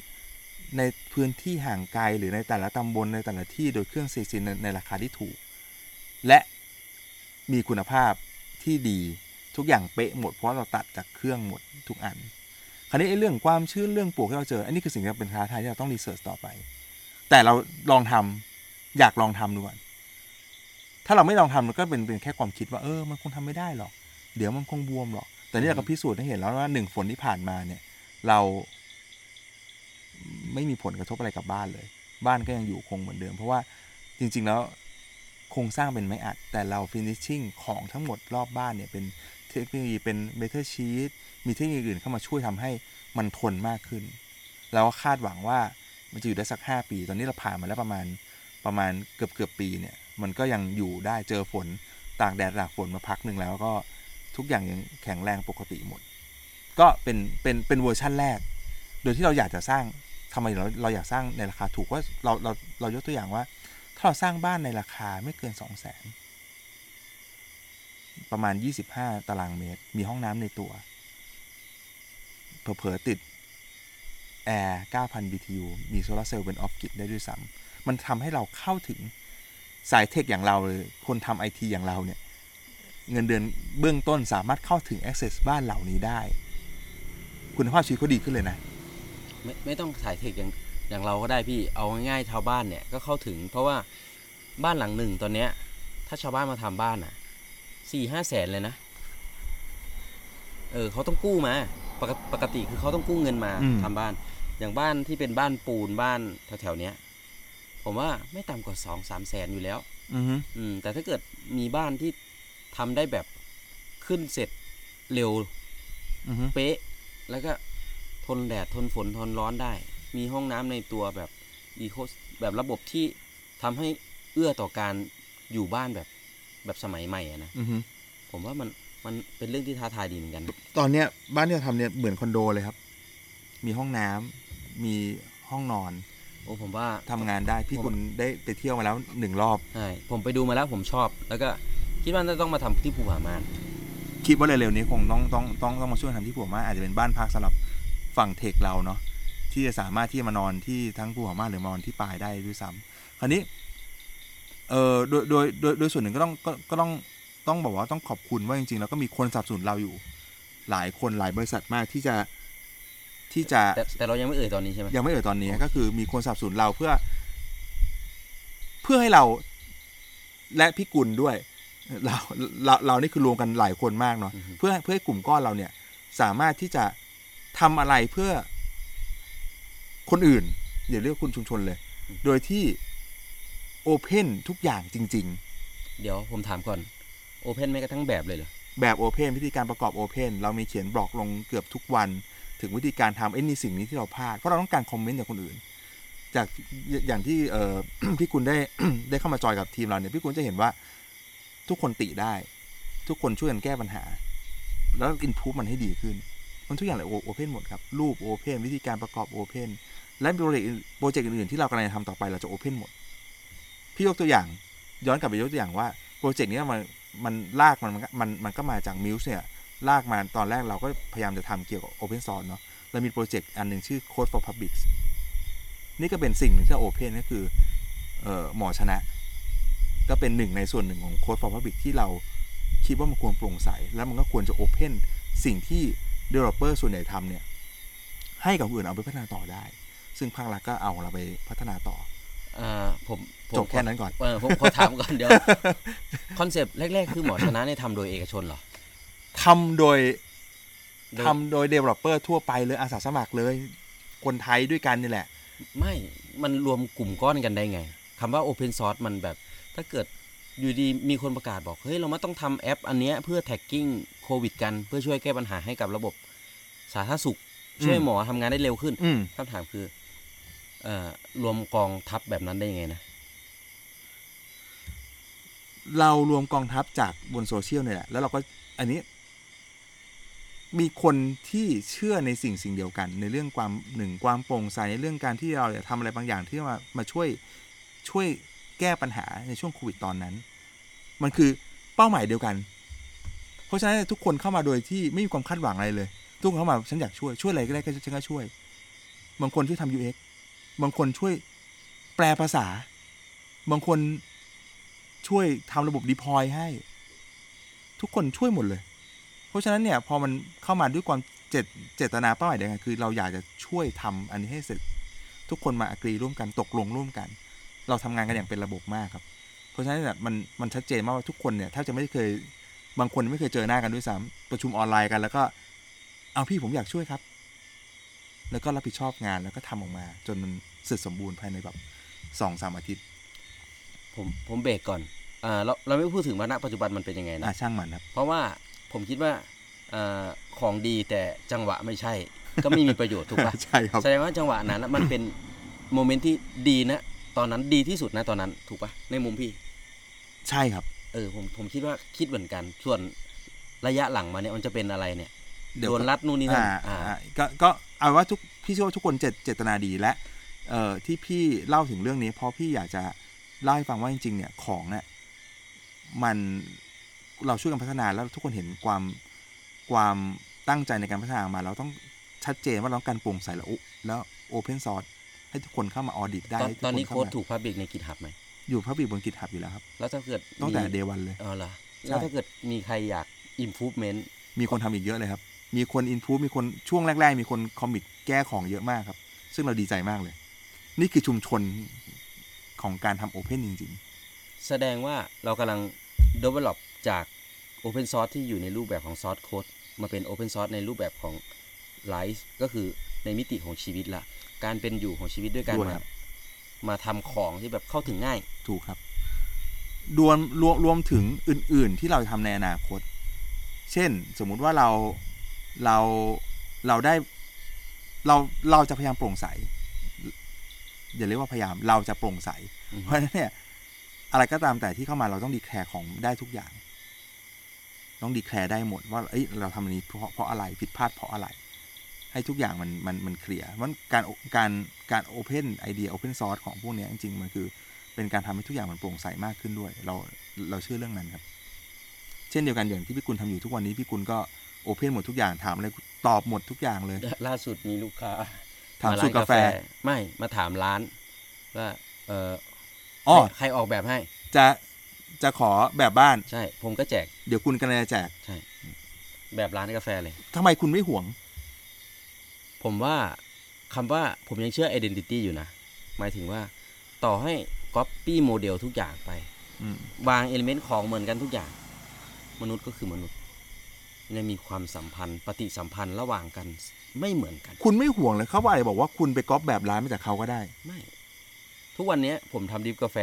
ในพื้นที่ห่างไกลหรือในแต่ละตำบลในแต่ละที่โดยเครื่อง CNC ในในราคาที่ถูก และมีคุณภาพที่ดีทุกอย่างเป๊ะหมดเพราะเราตัดจากเครื่องหมดทุกอัน คราวนี้ไอ้เรื่องความชื้นเรื่องปลวกที่เราเจอ อันนี้คือสิ่งที่เป็นท้าทายที่เราต้องรีเสิร์ชต่อไป แต่เราลองทำอยากลองทำดูก่อนถ้าเราไม่ลองทำมันก็เป็นเป็นแค่ความคิดว่าเออมันคงทำไม่ได้หรอก เดี๋ยวมันคงบวมหรอก แต่นี่เราก็พิสูจน์ให้เห็นแล้วว่าหนึ่งฝนที่ผ่านมาเนี่ย เรา ไม่มีผลกระทบอะไรกับบ้านเลย บ้านก็ยังอยู่คงเหมือนเดิม เพราะว่าจริง ๆ แล้วโครงสร้างเป็นไม้อัด แต่เรา finishing ของทั้งหมดรอบบ้านเนี่ยเป็นเทคโนโลยีเป็นเมทัลชีตมีเทคโนโลยีอื่นเข้ามาช่วยทำให้มันทนมากขึ้น เราก็คาดหวังว่ามันจะอยู่ได้สัก 5 ปี ตอนนี้เราผ่านมาแล้วประมาณประมาณเกือบเกือบปีเนี่ย มันก็ยังอยู่ได้เจอฝนตากแดดตากฝนมาพักหนึ่งแล้วก็ทุกอย่างยังแข็งแรงปกติหมด ก็เป็นเป็นเป็นเวอร์ชั่นแรก โดยที่เราอยากจะสร้าง ทำไมเราเราอยากสร้างในราคาถูกว่าเราเราเรายกตัวอย่างว่า ถ้าเราสร้างบ้านในราคาไม่เกิน2 0 0 0 0นประมาณ 25 ตารางเมตร มีห้องน้ำในตัว เผลอๆติด แอร์ 9,000 BTU มีโซลาร์เซลล์เป็น off-grid ได้ด้วยซ้ำมันทำให้เราเข้าถึงสาย tech อย่างเราเลยคนทำไอทีอย่างเราเนี่ย เงินเดือนเบื้องต้นสามารถเข้าถึง Access บ้านเหล่านี้ได้ คุณภาพชีวิตเขาดีขึ้นเลยนะ ไม่ไม่ต้องถ่ายเทคอย่างอย่างเราก็ได้พี่เอาง่ายๆชาวบ้านเนี่ยก็เข้าถึง เพราะว่าบ้านหลังหนึ่งตอนเนี้ย ถ้าชาวบ้านมาทำบ้านอะสี่ห้าแสนเลยนะ เออเขาต้องกู้มาปกติปกติคือเขาต้องกู้เงินมาอืมทำบ้าน อย่างบ้านที่เป็นบ้านปูนบ้านแถวๆเนี้ย ผมว่าไม่ต่ำกว่าสองสามแสนอยู่แล้วอือฮึอืมแต่ถ้าเกิดมีบ้านที่ทำได้แบบขึ้นเสร็จเร็วอือฮึเป๊ะแล้วก็ ทนแดดทนฝนทนร้อนได้ มีห้องน้ำในตัวแบบอีโคแบบระบบที่ทำให้เอื้อต่อการอยู่บ้านแบบแบบสมัยใหม่อะนะอือฮึผมว่ามันมันเป็นเรื่องที่ท้าทายดีเหมือนกัน ตอนเนี้ยบ้านที่เราทำเนี่ยเหมือนคอนโดเลยครับ มีห้องน้ำมีห้องนอน โอ้ผมว่าทำงานได้พี่ผมคุณได้ไปเที่ยวมาแล้วหนึ่งรอบใช่ผมไปดูมาแล้วผมชอบ แล้วก็คิดว่าน่าจะต้องมาทำที่ภูผาม่านคิดว่าเร็วๆนี้คงต้องต้องต้องต้องมาช่วยทำที่ผัวมาอาจจะเป็นบ้านพักสำหรับ ฝั่งเทคเราเนาะที่จะสามารถที่จะมานอนที่ทั้งผัวมาหรือมานอนที่ปลายได้ด้วยซ้ำคราวนี้เออโดยโดยโดยโดยส่วนหนึ่งก็ต้องก็ก็ต้องต้องบอกว่าต้องขอบคุณว่าจริงๆแล้วก็มีคนสนับสนุนเราอยู่ หลายคนหลายบริษัทมากที่จะที่จะแต่แต่เรายังไม่เอ่ยตอนนี้ใช่ไหมยังไม่เอ่ยตอนนี้โอเคก็คือมีคนสนับสนุนเราเพื่อ เพื่อให้เราและพี่กุลด้วยเราเราเรานี่คือรวมกันหลายคนมากเนาะอือฮึเพื่อเพื่อให้กลุ่มก้อนเราเนี่ย สามารถที่จะ ทำอะไรเพื่อคนอื่น อย่าเรียกคุณชุมชนเลย โดยที่ open ทุกอย่างจริงเดี๋ยวผมถามก่อน open แม้กระทั่งแบบเลยเหรอๆแบบ open วิธีการประกอบ open เรามีเขียนบล็อกลงเกือบทุกวัน ถึงวิธีการทำไอ้นี่สิ่งนี้ที่เราพลาดเพราะเราต้องการ comment จากคนอื่น จากอย่างที่เอ่อพี่กุลได้ได้เข้ามาจอยกับทีมเราเนี่ยพี่กุลจะเห็นว่าทุกคนติได้ ทุกคนช่วยกันแก้ปัญหา แล้วอินพุมันให้ดีขึ้น มันทุกอย่างเลย open หมดครับ รูป open วิธีการประกอบ open และ project project อื่นๆที่เรากำลังจะทำต่อไปเราจะ open หมด พี่ยกตัวอย่าง ย้อนกลับไปยกตัวอย่างว่า project นี้มันมันลากมันมันมันก็มาจากมิวส์เนี่ยลากมาตอนแรกเราก็พยายามจะทำเกี่ยวกับ Open Source เนาะเรามี project อันหนึ่งชื่อ Code for Public นี่ก็เป็นสิ่งหนึ่งที่ Open ก็คือเออหมอชนะ ก็เป็นหนึ่งในส่วนหนึ่งของ Code for Public ที่เราคิดว่ามันควรโปร่งใส แล้วมันก็ควรจะ Open สิ่งที่ Developer ส่วนใหญ่ทำเนี่ย ให้กับคนอื่นเอาไปพัฒนาต่อได้ ซึ่งภาครัฐก็เอาเราไปพัฒนาต่ออ่าผมผมจบแค่นั้นก่อนเออผมขอถามก่อนเดี๋ยวคอนเซปต์แรก ๆ คือหมอชนะเนี่ยทำโดยเอกชนเหรอทำโดยโดยทำโดย Developer ทั่วไปเลยอาสาสมัครเลย คนไทยด้วยกันนี่แหละ ไม่มันรวมกลุ่มก้อนกันได้ไงคำว่า Open Source มันแบบถ้าเกิดอยู่ดีมีคนประกาศบอก เฮ้ย เรามาต้องทำแอปอันเนี้ยเพื่อ tracking โควิดกัน เพื่อช่วยแก้ปัญหาให้กับระบบสาธารณสุข ช่วยอืมหมอทำงานได้เร็วขึ้นอืมคำถามคือ เอ่อรวมกองทัพแบบนั้นได้ยังไงนะ เรารวมกองทัพจากบนโซเชียลเนี่ยแหละแล้วเราก็อันนี้ มีคนที่เชื่อในสิ่งสิ่งเดียวกัน ในเรื่องความหนึ่งความโปร่งใสในเรื่องการที่เราจะทำอะไรบางอย่างที่มามาช่วยช่วยแก้ปัญหาในช่วงโควิดตอนนั้น มันคือเป้าหมายเดียวกัน เพราะฉะนั้นทุกคนเข้ามาโดยที่ไม่มีความคาดหวังอะไรเลย ทุกคนเข้ามาฉันอยากช่วยช่วยอะไรก็ได้ก็ฉันก็ช่วย บางคนช่วยทำ UX บางคนช่วยแปลภาษา บางคนช่วยทำระบบ deploy ให้ ทุกคนช่วยหมดเลย เพราะฉะนั้นเนี่ยพอมันเข้ามาด้วยความเจตเจตนาเป้าหมายเดียวกันคือ เราอยากจะช่วยทำอันนี้ให้เสร็จ ทุกคนมาอกรีร่วมกันตกลงร่วมกัน เราทำงานกันอย่างเป็นระบบมากครับ เพราะฉะนั้นเนี่ยมันมันชัดเจนมากว่าทุกคนเนี่ยแทบจะไม่เคย บางคนไม่เคยเจอหน้ากันด้วยซ้ำประชุมออนไลน์กันแล้วก็ เอาพี่ผมอยากช่วยครับ แล้วก็รับผิดชอบงานแล้วก็ทำออกมา จนมันเสร็จสมบูรณ์ภายในแบบสองสามอาทิตย์ ผมผมเบรกก่อนอ่าเราเราไม่พูดถึงว่าณปัจจุบันมันเป็นยังไงนะอะช่างมันครับ เพราะว่าผมคิดว่าอ่าของดีแต่จังหวะไม่ใช่ ก็ไม่มีประโยชน์ถูกปะใช่ครับแสดงว่าจังหวะนั้นน่ะมันเป็น moment ที่ดีนะ ตอนนั้นดีที่สุดนะตอนนั้นถูกปะในมุมพี่ ใช่ครับ เออผมผมคิดว่าคิดเหมือนกัน ส่วนระยะหลังมาเนี่ยมันจะเป็นอะไรเนี่ยเดี๋ยวโดนรัดนู่นนี่นั่นอ่าอ่าอ่าก็ก็เอาว่าทุกพี่เชื่อว่าทุกคนเจตเจตนาดีและเอ่อที่พี่เล่าถึงเรื่องนี้ เพราะพี่อยากจะเล่าให้ฟังว่าจริง ๆ เนี่ยของเนี่ยมันเราช่วยกันพัฒนาแล้วทุกคนเห็นความความตั้งใจในการพัฒนามา เราต้องชัดเจนว่าเราต้องการโปร่งใสแล้วแล้ว open source ให้ทุกคนเข้ามา audit ได้ตอนให้ทุกตอนนี้เข้าโค้ดมาถูก public ใน GitHub ไหม อยู่ public บน GitHub อยู่แล้วครับ แล้วถ้าเกิดตั้งแต่มี day oneเลยเออเหรอใช่แล้วถ้าเกิดมีใครอยาก improvement มีคนทำอีกเยอะเลยครับ มีคนอินพูมีคนช่วงแรก ๆ มีคนคอมมิตแก้ของเยอะมากครับ ซึ่งเราดีใจมากเลย นี่คือชุมชนของการทำโอเพนจริงแสดงว่าเรากำลัง develop จาก open source ที่อยู่ในรูปแบบของ source code มาเป็น open source ในรูปแบบของ life ก็คือในมิติของชีวิตละ การเป็นอยู่ของชีวิตด้วยการด้วยมาครับ มาทำของที่แบบเข้าถึงง่ายๆถูกครับรวมรวมรวมถึงอื่น ๆ ที่เราจะทำในอนาคต เช่น สมมุติว่าเราเราเราได้เราเราจะพยายามโปร่งใสอย่าเรียกว่าพยายามเราจะโปร่งใสอือฮึเพราะฉะนั้นเนี่ย อะไรก็ตามแต่ที่เข้ามาเราต้อง declare ของได้ทุกอย่าง ต้อง declare ได้หมดว่าเอ้ยเราทำอันนี้เพราะเพราะอะไรผิดพลาดเพราะอะไร ให้ทุกอย่างมันมันมัน clear มันการการการ open idea open source ของพวกเนี้ยจริงๆ มันคือเป็นการทำให้ทุกอย่างมันโปร่งใสมากขึ้นด้วย เราเราเชื่อเรื่องนั้นครับ เช่นเดียวกันอย่างที่พี่กุลทำอยู่ทุกวันนี้พี่กุลก็โอเพนหมดทุกอย่างถามอะไรตอบหมดทุกอย่างเลย ล่าสุดมีลูกค้าถามร้สูตรกาแฟไม่มาถามร้านว่าเอออ๋อใครใครออกแบบให้ จะจะขอแบบบ้านใช่ ผมก็แจก เดี๋ยวคุณกำลังจะแจกใช่ แบบร้านกาแฟเลยทำไมคุณไม่ห่วง ผมว่าคำว่าผมยังเชื่อ identity อยู่นะ หมายถึงว่าต่อให้ copy model ทุกอย่างไปอืมวาง element ของเหมือนกันทุกอย่าง มนุษย์ก็คือมนุษย์ยังมีความสัมพันธ์ ปฏิสัมพันธ์ระหว่างกันไม่เหมือนกัน คุณไม่ห่วงเลยเขาว่าอะไรบอกว่าคุณไปก๊อปแบบร้านมาจากเขาก็ได้ ไม่ ทุกวันนี้ผมทำ drip กาแฟ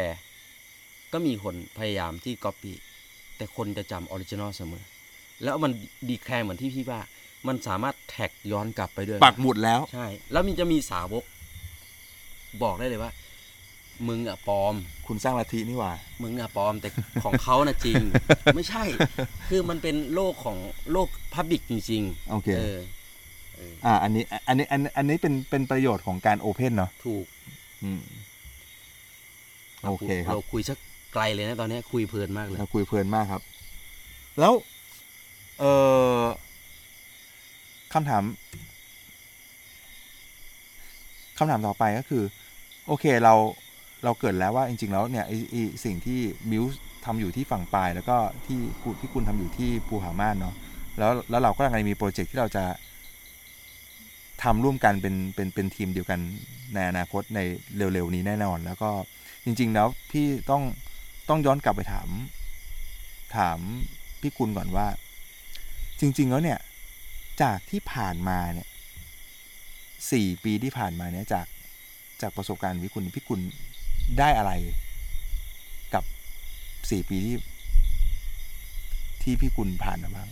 ก็มีคนพยายามที่ copy แต่คนจะจำ original เสมอ แล้วมันดีแคร์เหมือนที่พี่ว่า มันสามารถแท็กย้อนกลับไปด้วยปักหมุดแล้ว ใช่ แล้วมันจะมีสาวก บอกได้เลยว่า มึงอะปลอม คุณสร้างลัทธินี่หว่า มึงอะปลอมแต่ของเขานะจริง ไม่ใช่ คือมันเป็นโลกของโลกพับบิกจริงโอเคๆเออเอออ่า อันนี้ อันนี้ อันอันนี้เป็นเป็นประโยชน์ของการโอเพนเนาะถูก อืมโอเคครับเราคุยสักไกลเลยนะตอนนี้คุยเพลินมากเลยเราคุยเพลินมากครับ แล้ว เออคำถาม คำถามต่อไปก็คือ โอเคเราเราเกิดแล้วว่าจริง ๆ แล้วเนี่ยไอ้สิ่งที่มิวส์ทำอยู่ที่ฝั่งปลาย แล้วก็ที่ที่คุณทำอยู่ที่ภูผาม่านเนาะแล้วแล้วเราก็กำลังมีโปรเจกต์ที่เราจะทำร่วมกันเป็นเป็นเป็นทีมเดียวกันในอนาคตในเร็ว ๆ นี้แน่นอน แล้วก็จริง ๆ แล้วพี่ต้องต้องย้อนกลับไปถาม ถามพี่กุลก่อนว่า จริง ๆ แล้วเนี่ย จากที่ผ่านมาเนี่ยสี่ปีที่ผ่านมาเนี่ยจากจากประสบการณ์พี่กุลพี่กุลได้อะไรกับสี่ปีที่ ที่พี่กุลผ่านมาบ้าง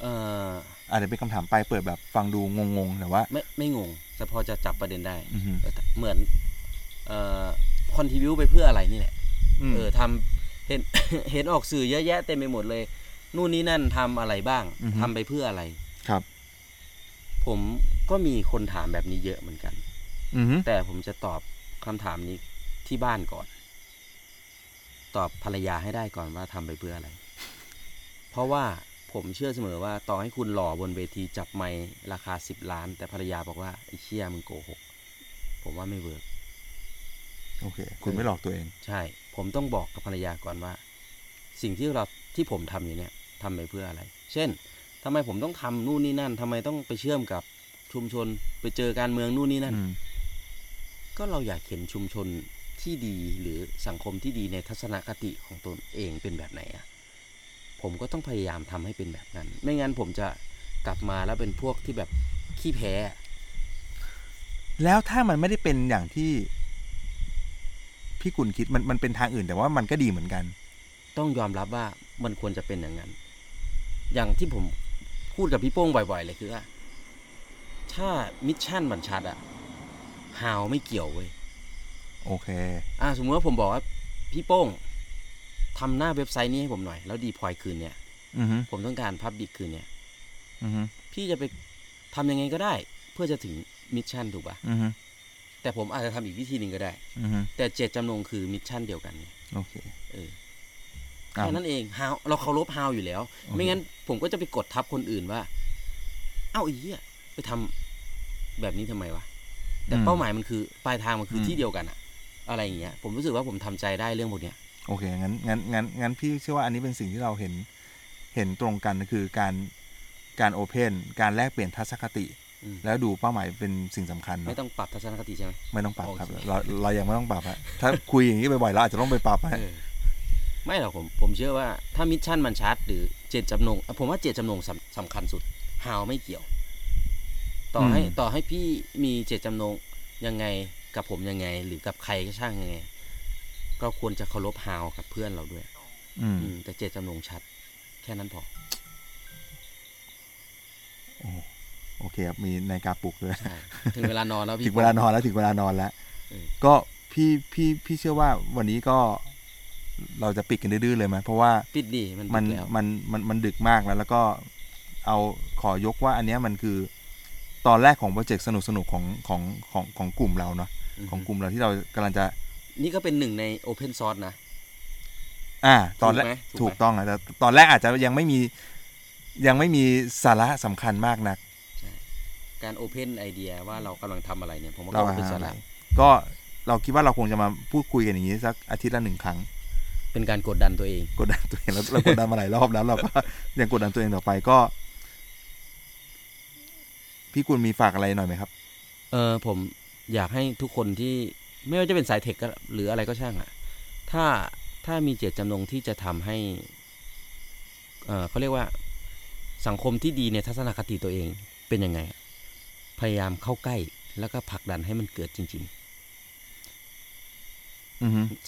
เอ่ออาจจะเป็นคำถามปลายเปิดแบบฟังดูงงๆแต่ว่า ไม่ไม่งง แต่พอจะจับประเด็นได้อือฮึเออเหมือนเอ่อคอนทิวิวไปเพื่ออะไรนี่แหละอืมเออทำเห็น เห็นออกสื่อเยอะแยะเต็มไปหมดเลย นู่นนี่นั่นทำอะไรบ้าง อือฮึทำไปเพื่ออะไร ครับ ผมก็มีคนถามแบบนี้เยอะเหมือนกัน อือฮึแต่ผมจะตอบคำถามนี้ที่บ้านก่อน ตอบภรรยาให้ได้ก่อนว่าทำไปเพื่ออะไร เพราะว่าผมเชื่อเสมอว่าต่อให้คุณหล่อบนเวทีจับไมค์ราคาสิบล้าน แต่ภรรยาบอกว่าไอ้เชี่ยมึงโกหก ผมว่าไม่เวิร์กโอเค คุณไม่หลอกตัวเอง ใช่ ผมต้องบอกกับภรรยาก่อนว่า สิ่งที่เราที่ผมทำอยู่เนี่ย ทำไปเพื่ออะไร เช่นทำไมผมต้องทำนู่นนี่นั่นทำไมต้องไปเชื่อมกับชุมชน ไปเจอการเมืองนู่นนี่นั่นอืมก็เราอยากเห็นชุมชนที่ดีหรือสังคมที่ดีในทัศนคติของตนเองเป็นแบบไหนอะผมก็ต้องพยายามทำให้เป็นแบบนั้น ไม่งั้นผมจะกลับมาแล้วเป็นพวกที่แบบขี้แพ้อะแล้วถ้ามันไม่ได้เป็นอย่างที่พี่กุลคิดมันมันเป็นทางอื่นแต่ว่ามันก็ดีเหมือนกัน ต้องยอมรับว่ามันควรจะเป็นอย่างนั้น อย่างที่ผมพูดกับพี่โป้งบ่อย ๆ เลยคือว่าถ้ามิชชั่นมันชัดอะhow ไม่เกี่ยวเว้ยโอเค อ่าสมมติว่าผมบอกว่า พี่โป้งทำหน้าเว็บไซต์นี้ให้ผมหน่อย แล้ว deploy ขึ้นเนี่ยอือฮึผมต้องการ public ขึ้นเนี่ยอือฮึพี่จะไปทำยังไงก็ได้ เพื่อจะถึง mission ถูกปะอือฮึแต่ผมอาจจะทำอีกวิธีหนึ่งก็ได้อือฮึแต่เจตจำนงคือ mission เดียวกันไงโอเค เอออะ แค่นั้นเอง how เราเคารพ how อยู่แล้วโอเคไม่งั้นผมก็จะไปกดทับคนอื่นว่า เอ้าไอ้เหี้ยไปทำแบบนี้ทำไมวะแต่เป้าหมายมันคือปลายทางมันคือที่เดียวกันอะอะไรอย่างเงี้ยผมรู้สึกว่าผมทำใจได้เรื่องพวกเนี้ยโอเคงั้นงั้นงั้นงั้นพี่เชื่อว่าอันนี้เป็นสิ่งที่เราเห็นเห็นตรงกันก็คือการการโอเพนการแลกเปลี่ยนทัศนคติอืมแล้วดูเป้าหมายเป็นสิ่งสำคัญไม่เนาะต้องปรับทัศนคติใช่ไหมไม่ต้องปรับโอเคครับ เราเรายังไม่ต้องปรับฮะถ้าคุยอย่างนี้บ่อยๆเราอาจจะต้องไปปรับฮะเออ ไม่หรอกผมผมเชื่อว่าถ้ามิชชั่นมันชัดหรือเจตจำนงอะผมว่าเจตจำนงสำสำคัญสุดฮาวไม่เกี่ยว ต่อให้อืมต่อให้พี่มีเจตจำนงยังไงกับผมยังไง หรือกับใครก็ช่างยังไง ก็ควรจะเคารพฮาวกับเพื่อนเราด้วย อืมอืมแต่เจตจำนงชัด แค่นั้นพอโอเคครับมีในาฬิกาปลุกด้วยใช่ถึงเวลานอนแล้วพี่ถึงเวลานอนแล้วถึงเวลานอนแล้วเออก็พี่พี่พี่เชื่อว่าวันนี้ก็ เราจะปิดกันดื้อๆเลยไหมเพราะว่าปิดดีมันมันปิดแล้วมันมันมันดึกมากแล้ว แล้วก็เอาขอยกว่าอันเนี้ยมันคือตอนแรกของโปรเจกต์สนุกสนุกๆของของของของกลุ่มเราเนาะมของกลุ่มเราที่เรากำลังจะนี่ก็เป็นหนึ่งใน Open Source นะ อ่า ตอนแรกถูกไหมถูถูกกไหมต้องอะแต่ตอนแรกอาจจะยังไม่มียังไม่มีสาระสำคัญมากนัก การ Open ไอเดียว่าเรากำลังทำอะไรเนี่ยผมว่าเราก็เป็นหาสาอะไรระก็เราคิดว่าเราคงจะมาพูดคุยกันอย่างนี้สักอาทิตย์ละหนึ่งครั้ง เป็นการกดดันตัวเอง กดดันตัวเองแล้วเรากดดันมาหลายรอบแล้ว เราก็ยังกดดันตัวเองต่อไปก็ พี่กุลมีฝากอะไรหน่อยไหมครับ เออผมอยากให้ทุกคนที่ไม่ว่าจะเป็นสายเทคก็หรืออะไรก็ช่างอะถ้าถ้ามีเจตจำนงที่จะทำให้ เออเขาเรียกว่า สังคมที่ดีในทัศนคติตัวเองเป็นยังไงอะพยายามเข้าใกล้แล้วก็ผลักดันให้มันเกิดจริงอือฮึๆ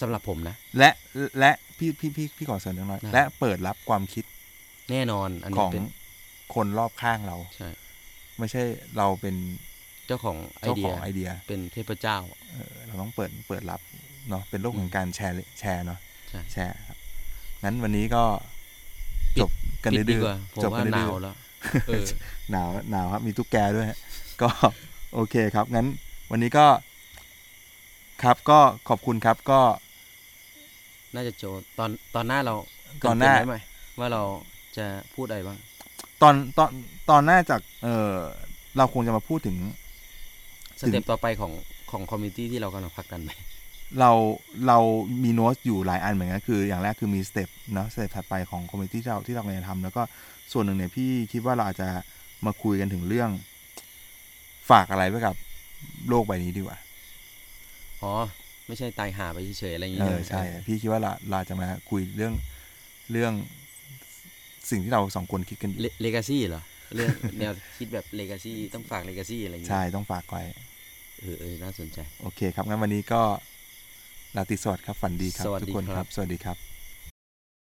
สำหรับผมนะ และและพี่พี่พี่พี่ขอเสริมนิดหน่อยได้และเปิดรับความคิด แน่นอนอันขนี้องเป็นคนรอบข้างเราใช่ไม่ใช่เราเป็นเจ้าของไอเจ้าเดีขยองไอเดีย เป็นเทพเจ้าเออเราต้องเปิดเปิดรับเนาะเป็นโลกของการแชร์แชร์เนาะใช่แชร์ครับงั้นวันนี้ก็ปิดจบกันปิดดีดื้อกว่าผมๆจบว่ากันหดื้นาอวๆแล้วเออหนาวหนาวครับมีตุ๊กแกด้วยฮะก็โอเคครับ งั้นวันนี้ก็ ครับก็ขอบคุณครับก็ น่าจะโจตอนตอนหน้าเราตอนหน้า เกริ่ๆไว้ไหมว่าเราจะพูดอะไรบ้าง ตอนตอนตอนหน้าจากเออเราคงจะมาพูดถึง สเต็ปต่อไปของของ community ที่เรากำลังผลักดันไปเราเรามีโน้ตอยู่หลายอันเหมือนกันคือ อย่างแรกคือมี step เนาะ step ถัดไปของ community ที่เราที่เรากำลังจะทำแล้วก็ส่วนหนึ่งเนี่ยพี่คิดว่าเราอาจจะมาคุยกันถึงเรื่อง ฝากอะไรไว้กับโลกใบนี้ดีกว่า อ๋อ ไม่ใช่ตายห่าไปเฉยๆอะไรอย่างเอเงี้อยใช่พี่คิดว่าเราเราจะมาคุยเรื่องเรื่องสิ่งที่เราสองคนคิดกันอยู่ legacy เหรอเรื่องแนวคิดแบบเลกาซี่ต้องฝากเลกาซี่อะไรอย่างเงี้ยใช่ต้องฝากไว้เออเออน่าสนใจ โอเคครับงั้นวันนี้ก็ลาตรีสวัสดิ์ครับฝันดีครับสวัสดีทุกคนคครัรับบสวัสดีครับ